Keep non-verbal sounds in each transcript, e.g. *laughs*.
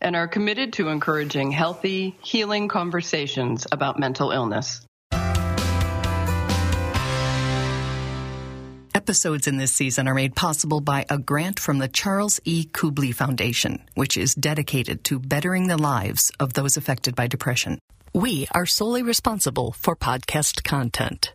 and are committed to encouraging healthy, healing conversations about mental illness. Episodes in this season are made possible by a grant from the Charles E. Kubly Foundation, which is dedicated to bettering the lives of those affected by depression. We are solely responsible for podcast content.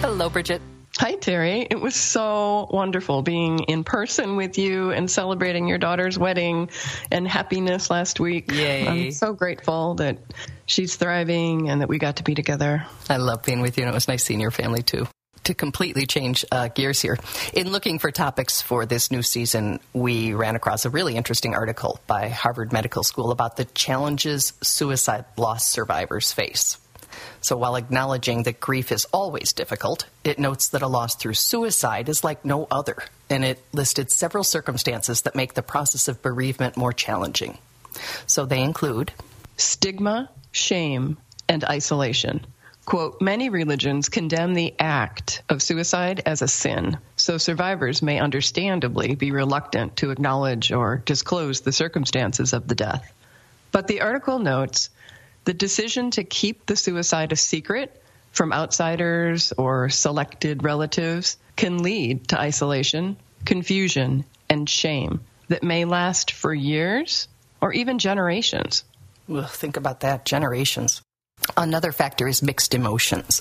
Hello, Bridget. Hi, Terry. It was so wonderful being in person with you and celebrating your daughter's wedding and happiness last week. Yay. I'm so grateful that she's thriving and that we got to be together. I love being with you, and it was nice seeing your family too. To completely change uh, gears here, in looking for topics for this new season, we ran across a really interesting article by Harvard Medical School about the challenges suicide loss survivors face. So while acknowledging that grief is always difficult, it notes that a loss through suicide is like no other, and it listed several circumstances that make the process of bereavement more challenging. So they include stigma, shame, and isolation. Quote, many religions condemn the act of suicide as a sin, so survivors may understandably be reluctant to acknowledge or disclose the circumstances of the death. But the article notes the decision to keep the suicide a secret from outsiders or selected relatives can lead to isolation, confusion, and shame that may last for years or even generations. Well, think about that generations. Another factor is mixed emotions.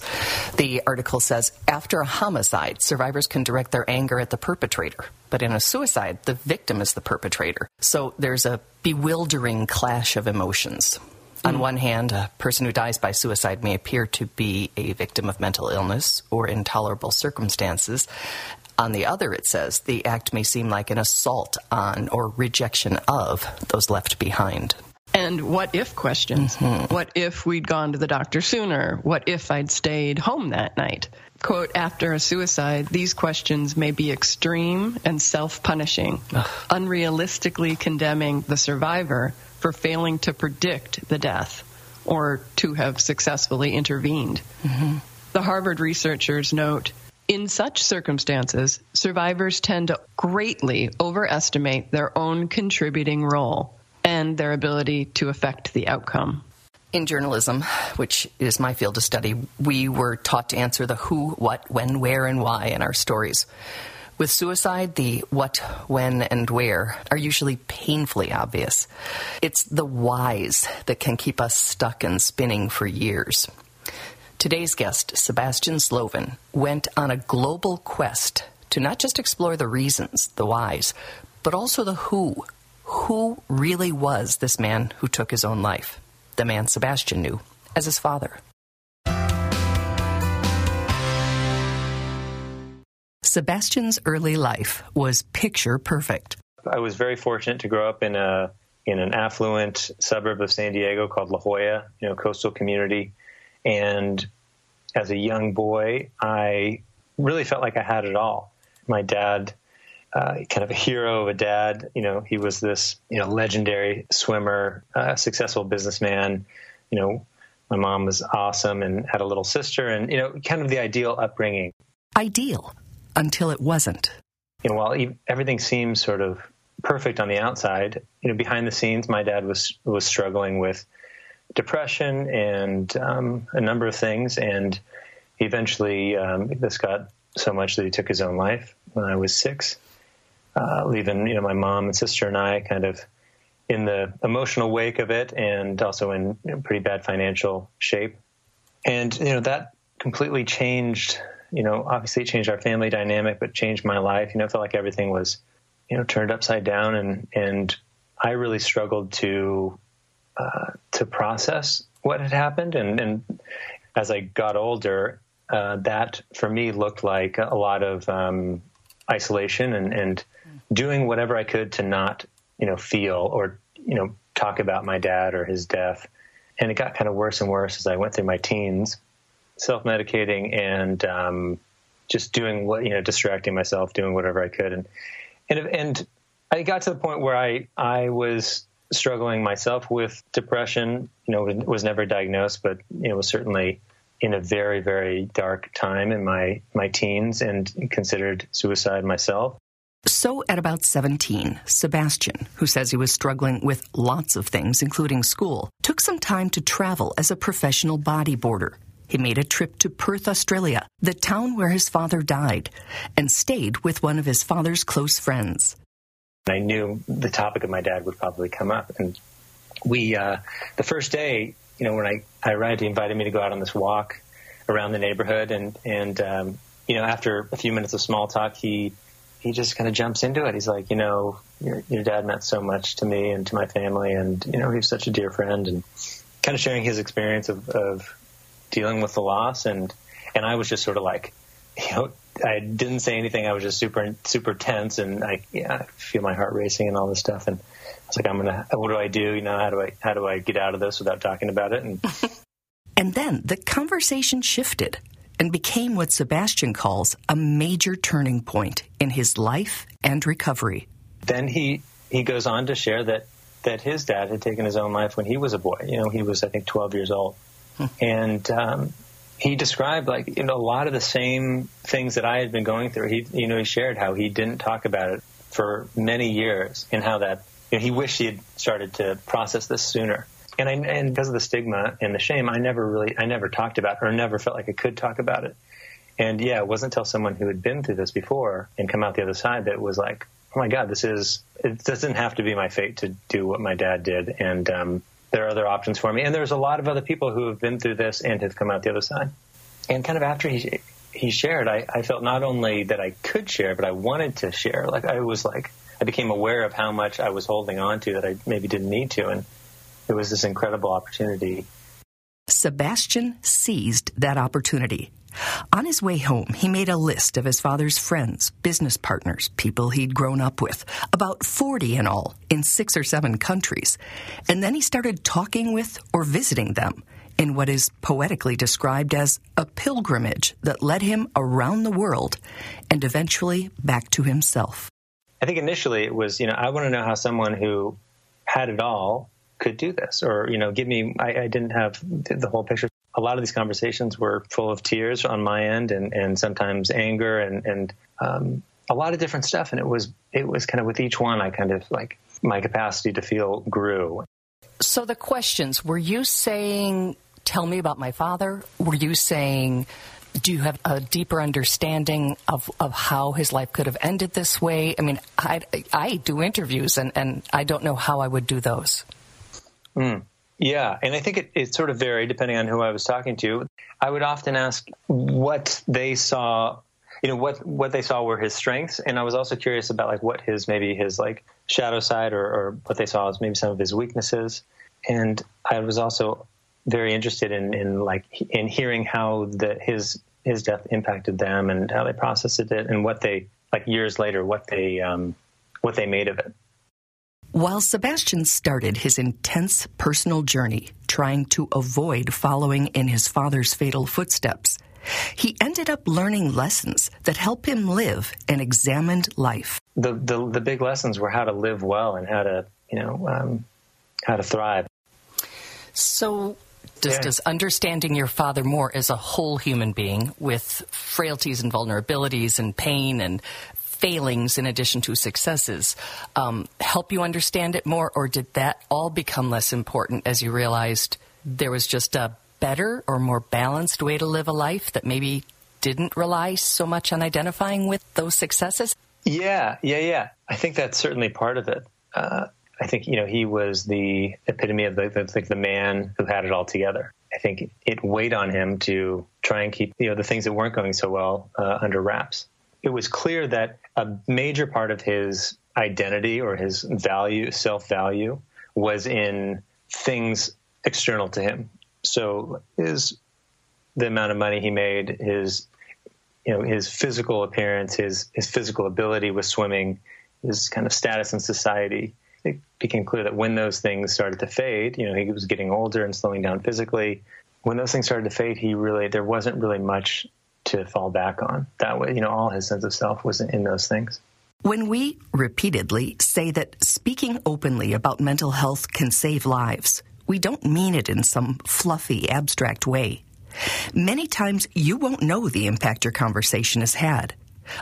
The article says after a homicide, survivors can direct their anger at the perpetrator. But in a suicide, the victim is the perpetrator. So there's a bewildering clash of emotions. On one hand, a person who dies by suicide may appear to be a victim of mental illness or intolerable circumstances. On the other, it says the act may seem like an assault on or rejection of those left behind. And what if questions? Mm-hmm. What if we'd gone to the doctor sooner? What if I'd stayed home that night? Quote, after a suicide, these questions may be extreme and self punishing, unrealistically condemning the survivor for failing to predict the death or to have successfully intervened. Mm-hmm. The Harvard researchers note in such circumstances, survivors tend to greatly overestimate their own contributing role and their ability to affect the outcome. In journalism, which is my field of study, we were taught to answer the who, what, when, where, and why in our stories. With suicide, the what, when, and where are usually painfully obvious. It's the whys that can keep us stuck and spinning for years. Today's guest, Sebastian Slovin, went on a global quest to not just explore the reasons, the whys, but also the who. Who really was this man who took his own life? The man Sebastian knew as his father. Sebastian's early life was picture perfect. I was very fortunate to grow up in a in an affluent suburb of San Diego called La Jolla, you know, coastal community. And as a young boy, I really felt like I had it all. My dad, uh, kind of a hero of a dad, you know, he was this, you know, legendary swimmer, uh, successful businessman. You know, my mom was awesome and had a little sister, and you know, kind of the ideal upbringing. Ideal until it wasn't. You know, while everything seems sort of perfect on the outside, you know, behind the scenes, my dad was was struggling with depression and um, a number of things, and eventually um, this got so much that he took his own life when I was six, uh, leaving you know my mom and sister and I kind of in the emotional wake of it, and also in you know, pretty bad financial shape, and you know that completely changed you know, obviously it changed our family dynamic, but changed my life. You know, I felt like everything was, you know, turned upside down, and and I really struggled to uh, to process what had happened. And and as I got older, uh, that for me looked like a lot of um, isolation and and doing whatever I could to not, you know, feel or you know talk about my dad or his death. And it got kind of worse and worse as I went through my teens, self medicating and um, just doing what, you know, distracting myself, doing whatever I could. And, and, and I got to the point where I, I was struggling myself with depression, you know, was never diagnosed, but, you know, was certainly in a very, very dark time in my, my teens and considered suicide myself. So, at about 17, Sebastian, who says he was struggling with lots of things, including school, took some time to travel as a professional bodyboarder. He made a trip to Perth, Australia, the town where his father died, and stayed with one of his father's close friends. I knew the topic of my dad would probably come up. And we, uh, the first day, you know, when I, I arrived, he invited me to go out on this walk around the neighborhood. And, and, um, you know, after a few minutes of small talk, he, he just kind of jumps into it. He's like, you know, your, your dad meant so much to me and to my family. And, you know, he was such a dear friend and kind of sharing his experience of, of dealing with the loss. And, and I was just sort of like, *laughs* you know, I didn't say anything. I was just super, super tense and I, yeah, I feel my heart racing and all this stuff. And I was like, I'm going to, what do I do? You know, how do I, how do I get out of this without talking about it? And, *laughs* and then the conversation shifted and became what Sebastian calls a major turning point in his life and recovery. Then he, he goes on to share that, that his dad had taken his own life when he was a boy. You know, he was, I think, 12 years old. And, um, he described like you know a lot of the same things that I had been going through. He you know he shared how he didn't talk about it for many years and how that you know, he wished he had started to process this sooner. And I and because of the stigma and the shame, I never really I never talked about it or never felt like I could talk about it. And yeah, it wasn't until someone who had been through this before and come out the other side that was like, oh my God, this is it doesn't have to be my fate to do what my dad did. And um, there are other options for me. And there's a lot of other people who have been through this and have come out the other side. And kind of after he he shared, I, I felt not only that I could share, but I wanted to share. Like I was like I became aware of how much I was holding on to that I maybe didn't need to, and it was this incredible opportunity. Sebastian seized that opportunity on his way home, he made a list of his father's friends, business partners, people he'd grown up with, about 40 in all, in six or seven countries. And then he started talking with or visiting them in what is poetically described as a pilgrimage that led him around the world and eventually back to himself. I think initially it was, you know, I want to know how someone who had it all could do this or, you know, give me, I, I didn't have the whole picture a lot of these conversations were full of tears on my end and, and sometimes anger and, and um, a lot of different stuff. And it was, it was kind of with each one, I kind of like my capacity to feel grew. So the questions, were you saying, tell me about my father? Were you saying, do you have a deeper understanding of, of how his life could have ended this way? I mean, I, I do interviews and, and I don't know how I would do those. Mm. Yeah, and I think it, it sort of varied depending on who I was talking to. I would often ask what they saw, you know, what what they saw were his strengths, and I was also curious about like what his maybe his like shadow side or, or what they saw as maybe some of his weaknesses. And I was also very interested in, in like in hearing how the his his death impacted them and how they processed it and what they like years later what they um, what they made of it. While Sebastian started his intense personal journey trying to avoid following in his father's fatal footsteps, he ended up learning lessons that help him live an examined life. The, the, the big lessons were how to live well and how to, you know, um, how to thrive. So, does, yeah. does understanding your father more as a whole human being with frailties and vulnerabilities and pain and failings in addition to successes um, help you understand it more, or did that all become less important as you realized there was just a better or more balanced way to live a life that maybe didn't rely so much on identifying with those successes? Yeah, yeah, yeah. I think that's certainly part of it. Uh, I think you know he was the epitome of the, the, the man who had it all together. I think it weighed on him to try and keep you know the things that weren't going so well uh, under wraps it was clear that a major part of his identity or his value, self value, was in things external to him. So his the amount of money he made, his you know his physical appearance, his his physical ability with swimming, his kind of status in society, it became clear that when those things started to fade, you know, he was getting older and slowing down physically. When those things started to fade, he really there wasn't really much to fall back on. That way, you know, all his sense of self was in those things. When we repeatedly say that speaking openly about mental health can save lives, we don't mean it in some fluffy, abstract way. Many times you won't know the impact your conversation has had.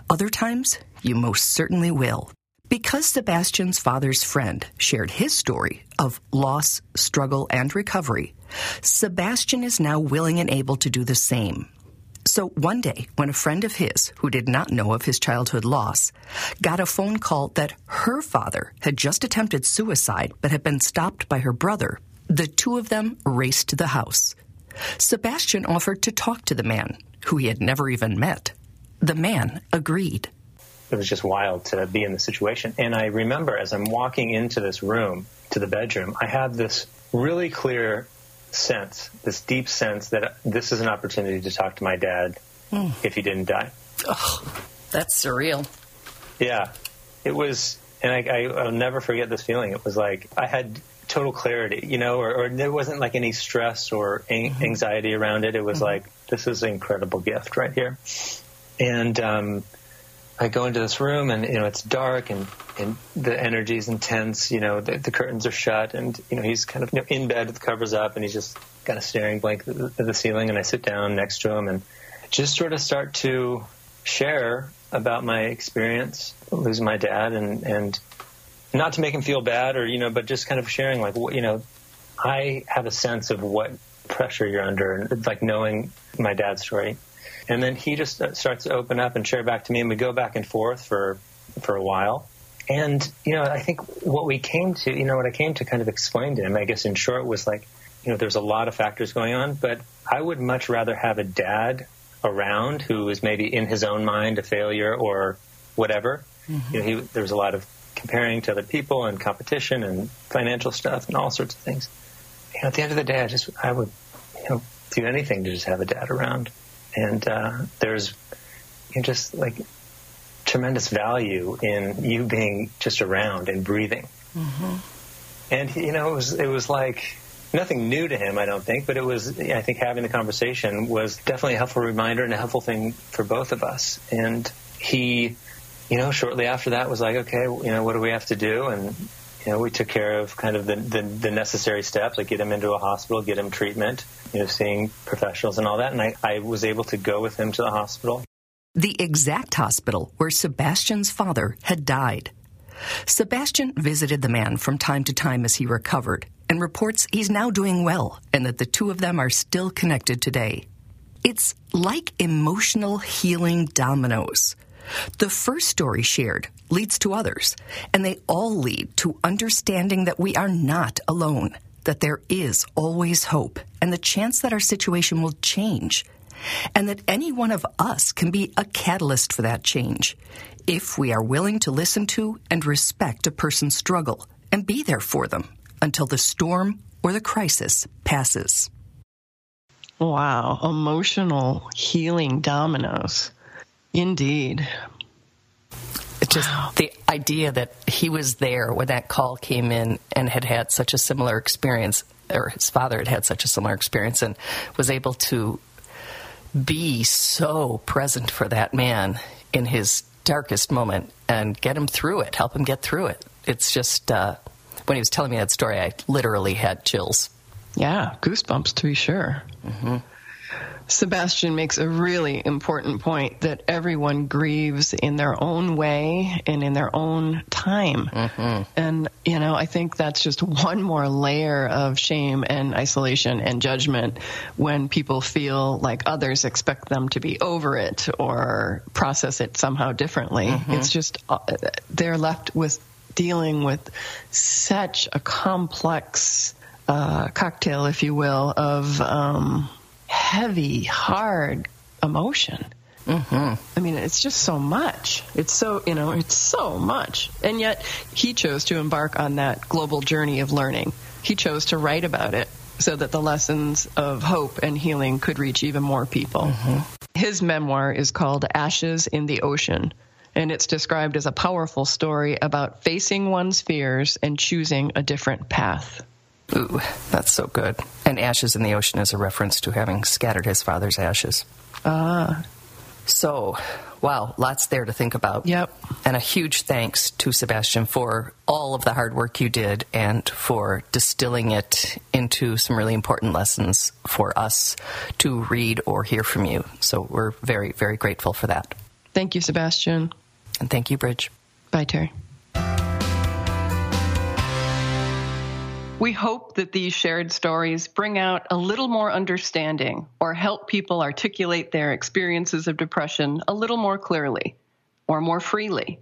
Other times, you most certainly will. Because Sebastian's father's friend shared his story of loss, struggle, and recovery, Sebastian is now willing and able to do the same. So one day, when a friend of his, who did not know of his childhood loss, got a phone call that her father had just attempted suicide but had been stopped by her brother, the two of them raced to the house. Sebastian offered to talk to the man, who he had never even met. The man agreed. It was just wild to be in the situation. And I remember as I'm walking into this room, to the bedroom, I had this really clear sense, this deep sense that this is an opportunity to talk to my dad mm. if he didn't die. Oh, that's surreal. Yeah, it was, and I, I, will never forget this feeling. It was like I had total clarity, you know, or, or there wasn't like any stress or mm-hmm. anxiety around it. It was mm-hmm. like this is an incredible gift right here, and um, I go into this room and you know it's dark and and the energy is intense. You know the, the curtains are shut and you know he's kind of you know, in bed with the covers up and he's just kind of staring blank at the, the ceiling. And I sit down next to him and just sort of start to share about my experience losing my dad and and not to make him feel bad or you know but just kind of sharing like you know I have a sense of what pressure you're under and it's like knowing my dad's story and then he just starts to open up and share back to me, and we go back and forth for for a while. And you know, I think what we came to, you know, what I came to kind of explain to him, I guess in short, was like, you know, there's a lot of factors going on, but I would much rather have a dad around who is maybe in his own mind a failure or whatever. Mm-hmm. You know, he, there was a lot of comparing to other people and competition and financial stuff and all sorts of things. You know, at the end of the day, I just I would you know do anything to just have a dad around and uh, there's you know, just like tremendous value in you being just around and breathing. Mm-hmm. And you know, it was it was like nothing new to him, I don't think, but it was I think having the conversation was definitely a helpful reminder and a helpful thing for both of us. And he, you know, shortly after that was like, okay, you know, what do we have to do? And you know, we took care of kind of the, the, the, necessary steps, like get him into a hospital, get him treatment, you know, seeing professionals and all that. And I, I was able to go with him to the hospital. The exact hospital where Sebastian's father had died. Sebastian visited the man from time to time as he recovered and reports he's now doing well and that the two of them are still connected today. It's like emotional healing dominoes. The first story shared leads to others, and they all lead to understanding that we are not alone, that there is always hope, and the chance that our situation will change, and that any one of us can be a catalyst for that change if we are willing to listen to and respect a person's struggle and be there for them until the storm or the crisis passes. Wow, emotional healing dominoes. Indeed. Just the idea that he was there when that call came in and had had such a similar experience, or his father had had such a similar experience, and was able to be so present for that man in his darkest moment and get him through it, help him get through it. It's just, uh, when he was telling me that story, I literally had chills. Yeah, goosebumps to be sure. Mm-hmm. Sebastian makes a really important point that everyone grieves in their own way and in their own time. Mm-hmm. And, you know, I think that's just one more layer of shame and isolation and judgment when people feel like others expect them to be over it or process it somehow differently. Mm-hmm. It's just, uh, they're left with dealing with such a complex uh, cocktail, if you will, of, um, heavy, hard emotion. Mm-hmm. I mean, it's just so much. It's so, you know, it's so much. And yet, he chose to embark on that global journey of learning. He chose to write about it so that the lessons of hope and healing could reach even more people. Mm-hmm. His memoir is called Ashes in the Ocean And it's described as a powerful story about facing one's fears and choosing a different path. Ooh, that's so good. And Ashes in the Ocean is a reference to having scattered his father's ashes. Ah. So, wow, lots there to think about. Yep. And a huge thanks to Sebastian for all of the hard work you did and for distilling it into some really important lessons for us to read or hear from you. So, we're very, very grateful for that. Thank you, Sebastian. And thank you, Bridge. Bye, Terry. We hope that these shared stories bring out a little more understanding or help people articulate their experiences of depression a little more clearly or more freely.